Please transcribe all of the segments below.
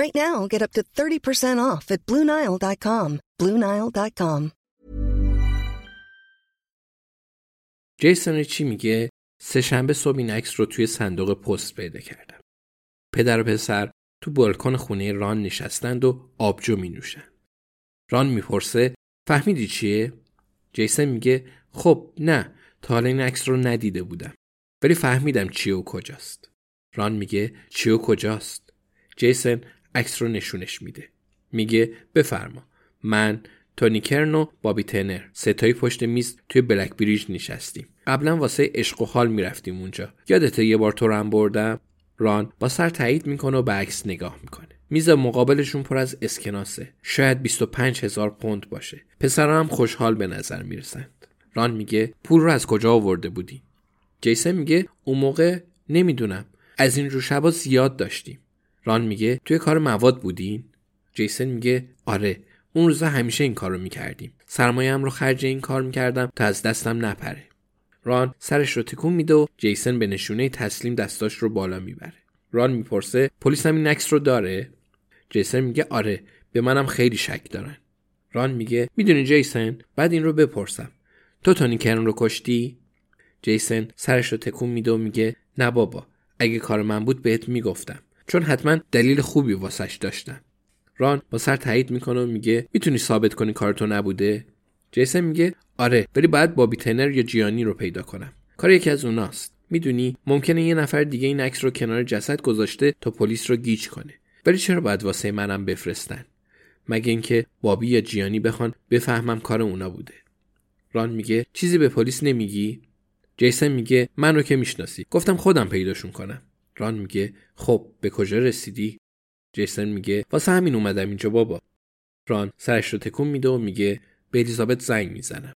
Right now, get up to 30% off at BlueNile.com. BlueNile.com. جیسون چی میگه سهشنبه صبح این عکس رو توی صندوق پست پیدا کردم. پدر و پسر تو بالکن خونه ران نشستند و آبجو می نوشن. ران می‌پرسه فهمیدی چیه؟ جیسن میگه خب نه تا حالا این عکس رو ندیده بودم. ولی فهمیدم چیه و کجاست. ران میگه چیه و کجاست؟ جیسن عکس رو نشونش میده. میگه بفرما. من تونی کرن و بابی تنر. ستایی پشت میز توی بلک بریج نشستیم. قبلا واسه عشق و حال می‌رفتیم اونجا. یادته یه بار تو رو هم بردم؟ ران با سر تایید می‌کنه و به عکس نگاه می‌کنه. میز مقابلشون پر از اسکناسه. شاید 25 هزار پوند باشه. پسرا هم خوشحال به نظر می‌رسند. ران میگه پول رو از کجا آورده بودی؟ جیسن میگه اون موقع نمی‌دونم. از این رو شبا زیاد داشتیم. ران میگه توی کار مواد بودین؟ جیسن میگه آره اون روزا همیشه این کار رو می‌کردیم. سرمایه‌ام رو خرج این کار می‌کردم تا از دستم نپره. ران سرش رو تکون میده و جیسن به نشونه تسلیم دستاش رو بالا می‌بره. ران می‌پرسه پلیس هم این عکس رو داره؟ جیسن میگه آره به منم خیلی شک دارن. ران میگه می‌دونی جیسن بعد این رو بپرسم. تو تونی کرن رو کشتی؟ جیسن سرش رو تکون میده و میگه نه بابا اگه کار من بود بهت می‌گفتم. چون حتما دلیل خوبی واسش داشتم ران با سر تایید می‌کنه و میگه می‌تونی ثابت کنی کار تو نبوده؟ جیسن میگه آره ولی باید بابی تنر یا جیانی رو پیدا کنم. کار یکی از اوناست. می‌دونی ممکنه یه نفر دیگه این عکس رو کنار جسد گذاشته تا پلیس رو گیج کنه. ولی چرا باید واسه منم بفرستن؟ مگه اینکه بابی یا جیانی بخوان بفهمم کار اونا بوده. ران میگه چیزی به پلیس نمیگی؟ جیسن میگه من رو که می‌شناسی. گفتم خودم پیداشون کنم. ران میگه خب به کجا رسیدی جیسن میگه واسه همین اومدم اینجا بابا ران سرش رو تکون میده و میگه به الیزابت زنگ می‌زنم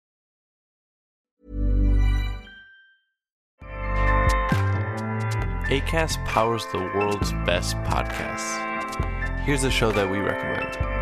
ACAST powers the world's best podcasts. Here's a show that we recommend.